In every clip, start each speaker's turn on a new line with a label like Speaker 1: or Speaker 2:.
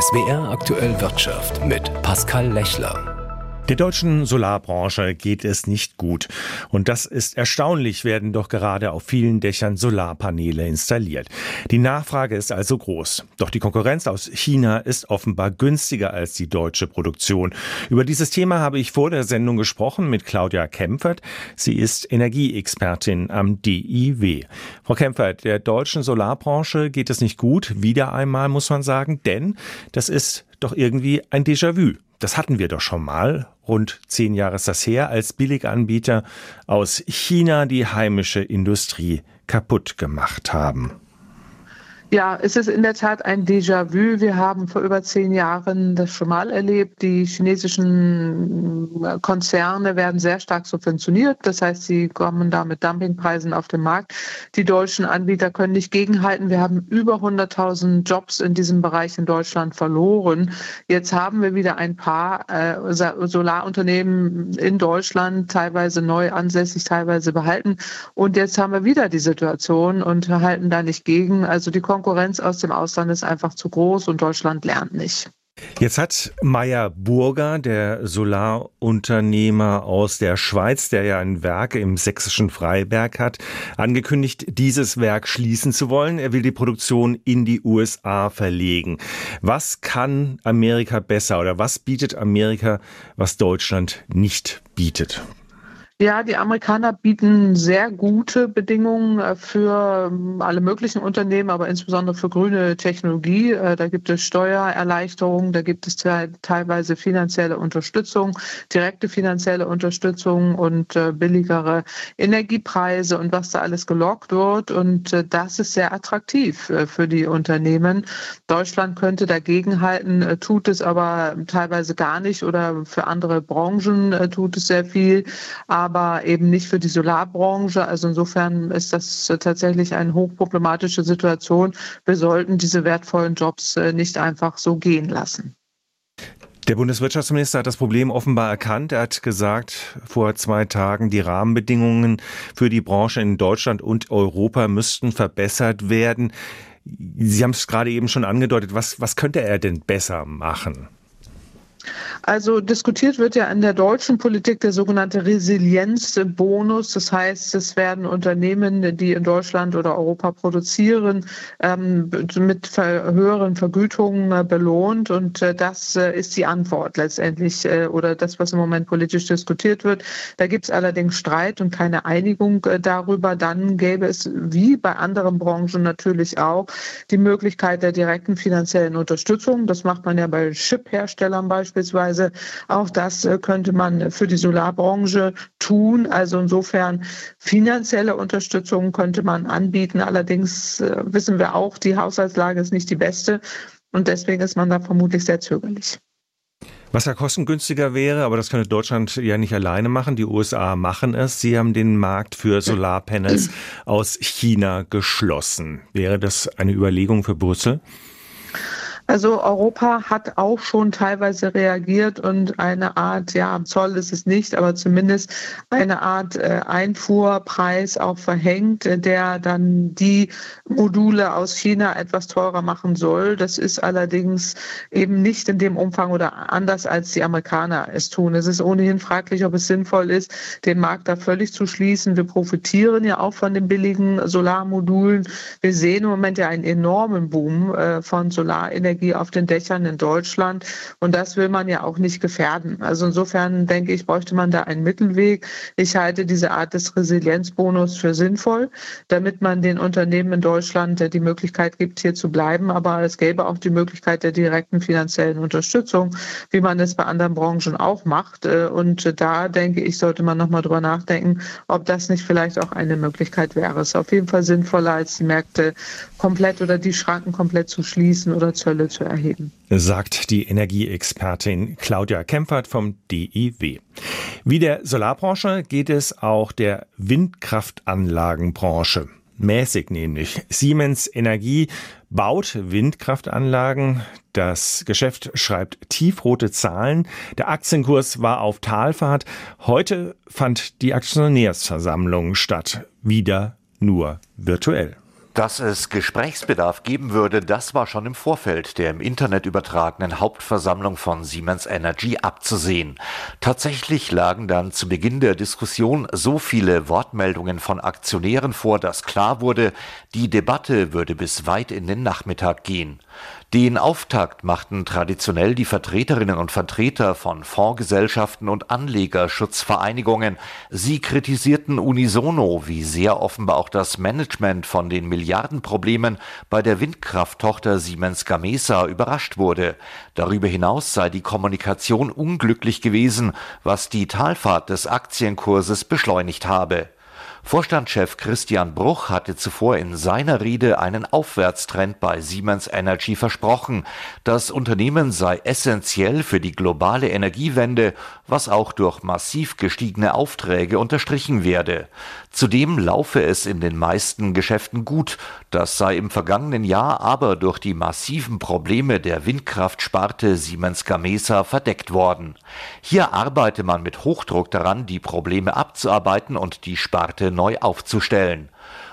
Speaker 1: SWR aktuell Wirtschaft mit Pascal Lechler.
Speaker 2: Der deutschen Solarbranche geht es nicht gut. Und das ist erstaunlich, werden doch gerade auf vielen Dächern Solarpaneele installiert. Die Nachfrage ist also groß. Doch die Konkurrenz aus China ist offenbar günstiger als die deutsche Produktion. Über dieses Thema habe ich vor der Sendung gesprochen mit Claudia Kempfert. Sie ist Energieexpertin am DIW. Frau Kempfert, der deutschen Solarbranche geht es nicht gut. Wieder einmal muss man sagen, denn das ist doch irgendwie ein Déjà-vu. Das hatten wir doch schon mal. Rund zehn Jahre ist das her, als Billiganbieter aus China die heimische Industrie kaputt gemacht haben.
Speaker 3: Ja, es ist in der Tat ein Déjà-vu. Wir haben vor über zehn Jahren das schon mal erlebt. Die chinesischen äh, Konzerne werden sehr stark subventioniert. Das heißt, sie kommen da mit Dumpingpreisen auf den Markt. Die deutschen Anbieter können nicht gegenhalten. Wir haben über 100.000 Jobs in diesem Bereich in Deutschland verloren. Jetzt haben wir wieder ein paar äh, Solarunternehmen in Deutschland, teilweise neu ansässig, teilweise behalten. Und jetzt haben wir wieder die Situation und halten da nicht gegen. Also die Konkurrenz aus dem Ausland ist einfach zu groß und Deutschland lernt nicht.
Speaker 2: Jetzt hat Meyer Burger, der Solarunternehmer aus der Schweiz, der ja ein Werk im sächsischen Freiberg hat, angekündigt, dieses Werk schließen zu wollen. Er will die Produktion in die USA verlegen. Was kann Amerika besser oder was bietet Amerika, was Deutschland nicht bietet?
Speaker 3: Ja, die Amerikaner bieten sehr gute Bedingungen äh, für ähm, alle möglichen Unternehmen, aber insbesondere für grüne Technologie. Äh, da gibt es Steuererleichterungen, da gibt es teilweise finanzielle Unterstützung, direkte finanzielle Unterstützung und äh, billigere Energiepreise und was da alles gelockt wird. Und das ist sehr attraktiv für die Unternehmen. Deutschland könnte dagegenhalten, tut es aber teilweise gar nicht oder für andere Branchen tut es sehr viel. Aber aber eben nicht für die Solarbranche. Also insofern ist das tatsächlich eine hochproblematische Situation. Wir sollten diese wertvollen Jobs äh, nicht einfach so gehen lassen.
Speaker 2: Der Bundeswirtschaftsminister hat das Problem offenbar erkannt. Er hat gesagt vor zwei Tagen, die Rahmenbedingungen für die Branche in Deutschland und Europa müssten verbessert werden. Sie haben es gerade eben schon angedeutet. Was, was könnte er denn besser machen?
Speaker 3: Also diskutiert wird ja in der deutschen Politik der sogenannte Resilienzbonus. Das heißt, es werden Unternehmen, die in Deutschland oder Europa produzieren, ähm, mit höheren Vergütungen äh, belohnt. Und äh, das äh, ist die Antwort letztendlich oder das, was im Moment politisch diskutiert wird. Da gibt es allerdings Streit und keine Einigung darüber. Dann gäbe es wie bei anderen Branchen natürlich auch die Möglichkeit der direkten finanziellen Unterstützung. Das macht man ja bei Chip-Herstellern beispielsweise beziehungsweise auch das äh, könnte man für die Solarbranche tun. Also insofern finanzielle Unterstützung könnte man anbieten. Allerdings äh, wissen wir auch, die Haushaltslage ist nicht die beste und deswegen ist man da vermutlich sehr zögerlich.
Speaker 2: Was ja kostengünstiger wäre, aber das könnte Deutschland ja nicht alleine machen. Die USA machen es. Sie haben den Markt für Solarpanels aus China geschlossen. Wäre das eine Überlegung für Brüssel?
Speaker 3: Also Europa hat auch schon teilweise reagiert und eine Art, ja, Zoll ist es nicht, aber zumindest eine Art äh, Einfuhrpreis auch verhängt, äh, der dann die Module aus China etwas teurer machen soll. Das ist allerdings eben nicht in dem Umfang oder anders als die Amerikaner es tun. Es ist ohnehin fraglich, ob es sinnvoll ist, den Markt da völlig zu schließen. Wir profitieren ja auch von den billigen Solarmodulen. Wir sehen im Moment ja einen enormen Boom äh, von Solarenergie Energie auf den Dächern in Deutschland. Und das will man ja auch nicht gefährden. Also insofern denke ich, bräuchte man da einen Mittelweg. Ich halte diese Art des Resilienzbonus für sinnvoll, damit man den Unternehmen in Deutschland die Möglichkeit gibt, hier zu bleiben. Aber es gäbe auch die Möglichkeit der direkten finanziellen Unterstützung, wie man es bei anderen Branchen auch macht. Und da denke ich, sollte man nochmal drüber nachdenken, ob das nicht vielleicht auch eine Möglichkeit wäre. Es ist auf jeden Fall sinnvoller, als die Märkte komplett oder die Schranken komplett zu schließen oder Zölle zu erheben.
Speaker 2: Sagt die Energieexpertin Claudia Kempfert vom DIW. Wie der Solarbranche geht es auch der Windkraftanlagenbranche. Mäßig nämlich. Siemens Energie baut Windkraftanlagen. Das Geschäft schreibt tiefrote Zahlen. Der Aktienkurs war auf Talfahrt. Heute fand die Aktionärsversammlung statt. Wieder nur virtuell.
Speaker 4: Dass es Gesprächsbedarf geben würde, das war schon im Vorfeld der im Internet übertragenen Hauptversammlung von Siemens Energy abzusehen. Tatsächlich lagen dann zu Beginn der Diskussion so viele Wortmeldungen von Aktionären vor, dass klar wurde, die Debatte würde bis weit in den Nachmittag gehen. Den Auftakt machten traditionell die Vertreterinnen und Vertreter von Fondsgesellschaften und Anlegerschutzvereinigungen. Sie kritisierten unisono, wie sehr offenbar auch das Management von den Milliardenproblemen bei der Windkrafttochter Siemens Gamesa überrascht wurde. Darüber hinaus sei die Kommunikation unglücklich gewesen, was die Talfahrt des Aktienkurses beschleunigt habe. Vorstandschef Christian Bruch hatte zuvor in seiner Rede einen Aufwärtstrend bei Siemens Energy versprochen. Das Unternehmen sei essentiell für die globale Energiewende, was auch durch massiv gestiegene Aufträge unterstrichen werde. Zudem laufe es in den meisten Geschäften gut. Das sei im vergangenen Jahr aber durch die massiven Probleme der Windkraftsparte Siemens Gamesa verdeckt worden. Hier arbeite man mit Hochdruck daran, die Probleme abzuarbeiten und die Sparte neu aufzustellen.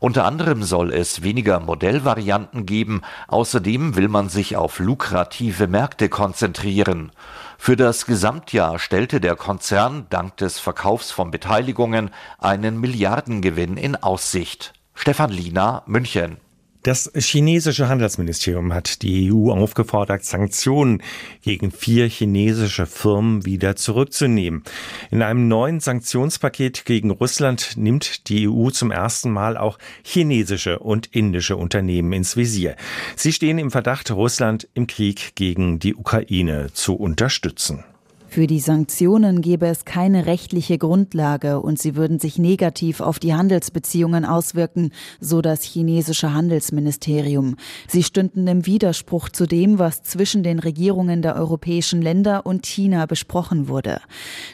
Speaker 4: Unter anderem soll es weniger Modellvarianten geben, außerdem will man sich auf lukrative Märkte konzentrieren. Für das Gesamtjahr stellte der Konzern dank des Verkaufs von Beteiligungen einen Milliardengewinn in Aussicht. Stefan Liener, München.
Speaker 2: Das chinesische Handelsministerium hat die EU aufgefordert, Sanktionen gegen vier chinesische Firmen wieder zurückzunehmen. In einem neuen Sanktionspaket gegen Russland nimmt die EU zum ersten Mal auch chinesische und indische Unternehmen ins Visier. Sie stehen im Verdacht, Russland im Krieg gegen die Ukraine zu unterstützen.
Speaker 5: Für die Sanktionen gäbe es keine rechtliche Grundlage und sie würden sich negativ auf die Handelsbeziehungen auswirken, so das chinesische Handelsministerium. Sie stünden im Widerspruch zu dem, was zwischen den Regierungen der europäischen Länder und China besprochen wurde.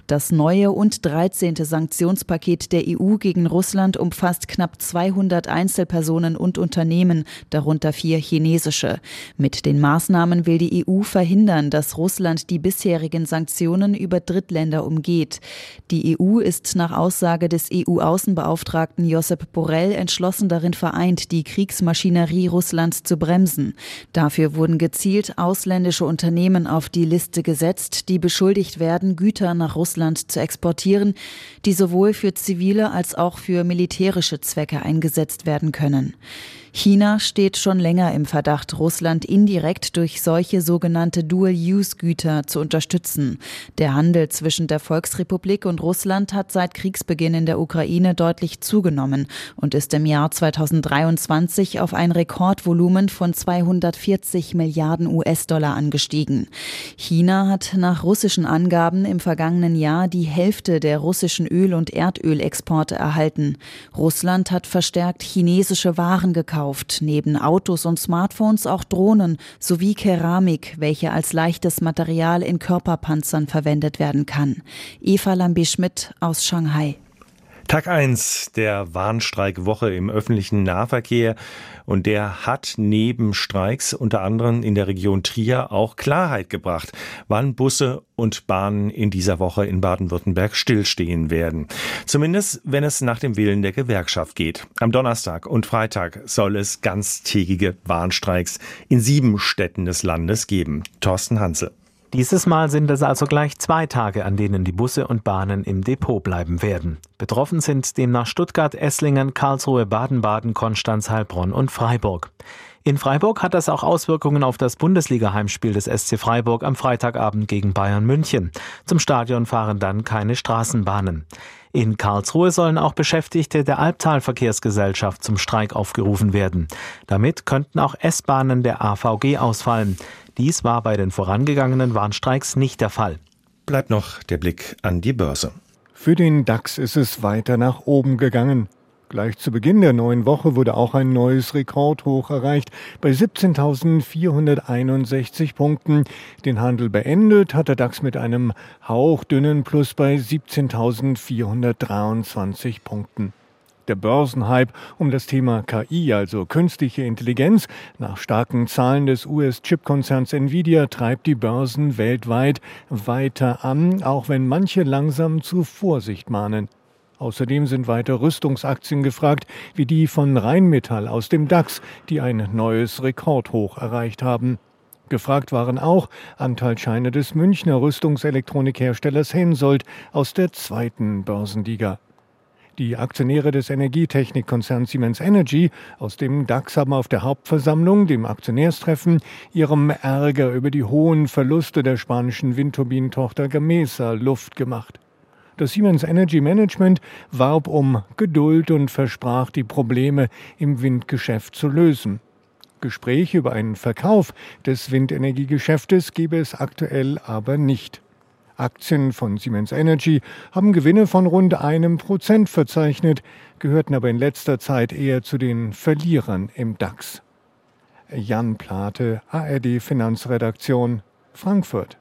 Speaker 5: Das neue und 13. Sanktionspaket der EU gegen Russland umfasst knapp 200 Einzelpersonen und Unternehmen, darunter vier chinesische. Mit den Maßnahmen will die EU verhindern, dass Russland die bisherigen Sanktionen Sanktionen über Drittländer umgeht. Die EU ist nach Aussage des EU-Außenbeauftragten Josep Borrell entschlossen darin vereint, die Kriegsmaschinerie Russlands zu bremsen. Dafür wurden gezielt ausländische Unternehmen auf die Liste gesetzt, die beschuldigt werden, Güter nach Russland zu exportieren, die sowohl für zivile als auch für militärische Zwecke eingesetzt werden können. China steht schon länger im Verdacht, Russland indirekt durch solche sogenannte Dual-Use-Güter zu unterstützen. Der Handel zwischen der Volksrepublik und Russland hat seit Kriegsbeginn in der Ukraine deutlich zugenommen und ist im Jahr 2023 auf ein Rekordvolumen von 240 Milliarden US-Dollar angestiegen. China hat nach russischen Angaben im vergangenen Jahr die Hälfte der russischen Öl- und Erdölexporte erhalten. Russland hat verstärkt chinesische Waren gekauft gekauft, neben Autos und Smartphones auch Drohnen sowie Keramik, welche als leichtes Material in Körperpanzern verwendet werden kann. Eva Lambi-Schmidt aus Shanghai.
Speaker 2: Tag 1 der Warnstreikwoche im öffentlichen Nahverkehr und der hat neben Streiks unter anderem in der Region Trier auch Klarheit gebracht, wann Busse und Bahnen in dieser Woche in Baden-Württemberg stillstehen werden. Zumindest wenn es nach dem Willen der Gewerkschaft geht. Am Donnerstag und Freitag soll es ganztägige Warnstreiks in sieben Städten des Landes geben. Thorsten Hansel.
Speaker 6: Dieses Mal sind es also gleich zwei Tage, an denen die Busse und Bahnen im Depot bleiben werden. Betroffen sind demnach Stuttgart, Esslingen, Karlsruhe, Baden-Baden, Konstanz, Heilbronn und Freiburg. In Freiburg hat das auch Auswirkungen auf das Bundesliga-Heimspiel des SC Freiburg am Freitagabend gegen Bayern München. Zum Stadion fahren dann keine Straßenbahnen. In Karlsruhe sollen auch Beschäftigte der Albtal-Verkehrsgesellschaft zum Streik aufgerufen werden. Damit könnten auch S-Bahnen der AVG ausfallen. Dies war bei den vorangegangenen Warnstreiks nicht der Fall.
Speaker 2: Bleibt noch der Blick an die Börse.
Speaker 7: Für den DAX ist es weiter nach oben gegangen. Gleich zu Beginn der neuen Woche wurde auch ein neues Rekordhoch erreicht bei 17.461 Punkten. Den Handel beendet hat der DAX mit einem hauchdünnen Plus bei 17.423 Punkten. Der Börsenhype um das Thema KI, also künstliche Intelligenz, nach starken Zahlen des US-Chip-Konzerns Nvidia treibt die Börsen weltweit weiter an, auch wenn manche langsam zu Vorsicht mahnen. Außerdem sind weiter Rüstungsaktien gefragt, wie die von Rheinmetall aus dem DAX, die ein neues Rekordhoch erreicht haben. Gefragt waren auch Anteilscheine des Münchner Rüstungselektronikherstellers Hensoldt aus der zweiten Börsenliga. Die Aktionäre des Energietechnikkonzerns Siemens Energy aus dem DAX haben auf der Hauptversammlung, dem Aktionärstreffen, ihrem Ärger über die hohen Verluste der spanischen Windturbinentochter Gamesa Luft gemacht. Das Siemens Energy Management warb um Geduld und versprach, die Probleme im Windgeschäft zu lösen. Gespräche über einen Verkauf des Windenergiegeschäftes gebe es aktuell aber nicht. Aktien von Siemens Energy haben Gewinne von rund einem Prozent verzeichnet, gehörten aber in letzter Zeit eher zu den Verlierern im DAX. Jan Plate, ARD Finanzredaktion, Frankfurt.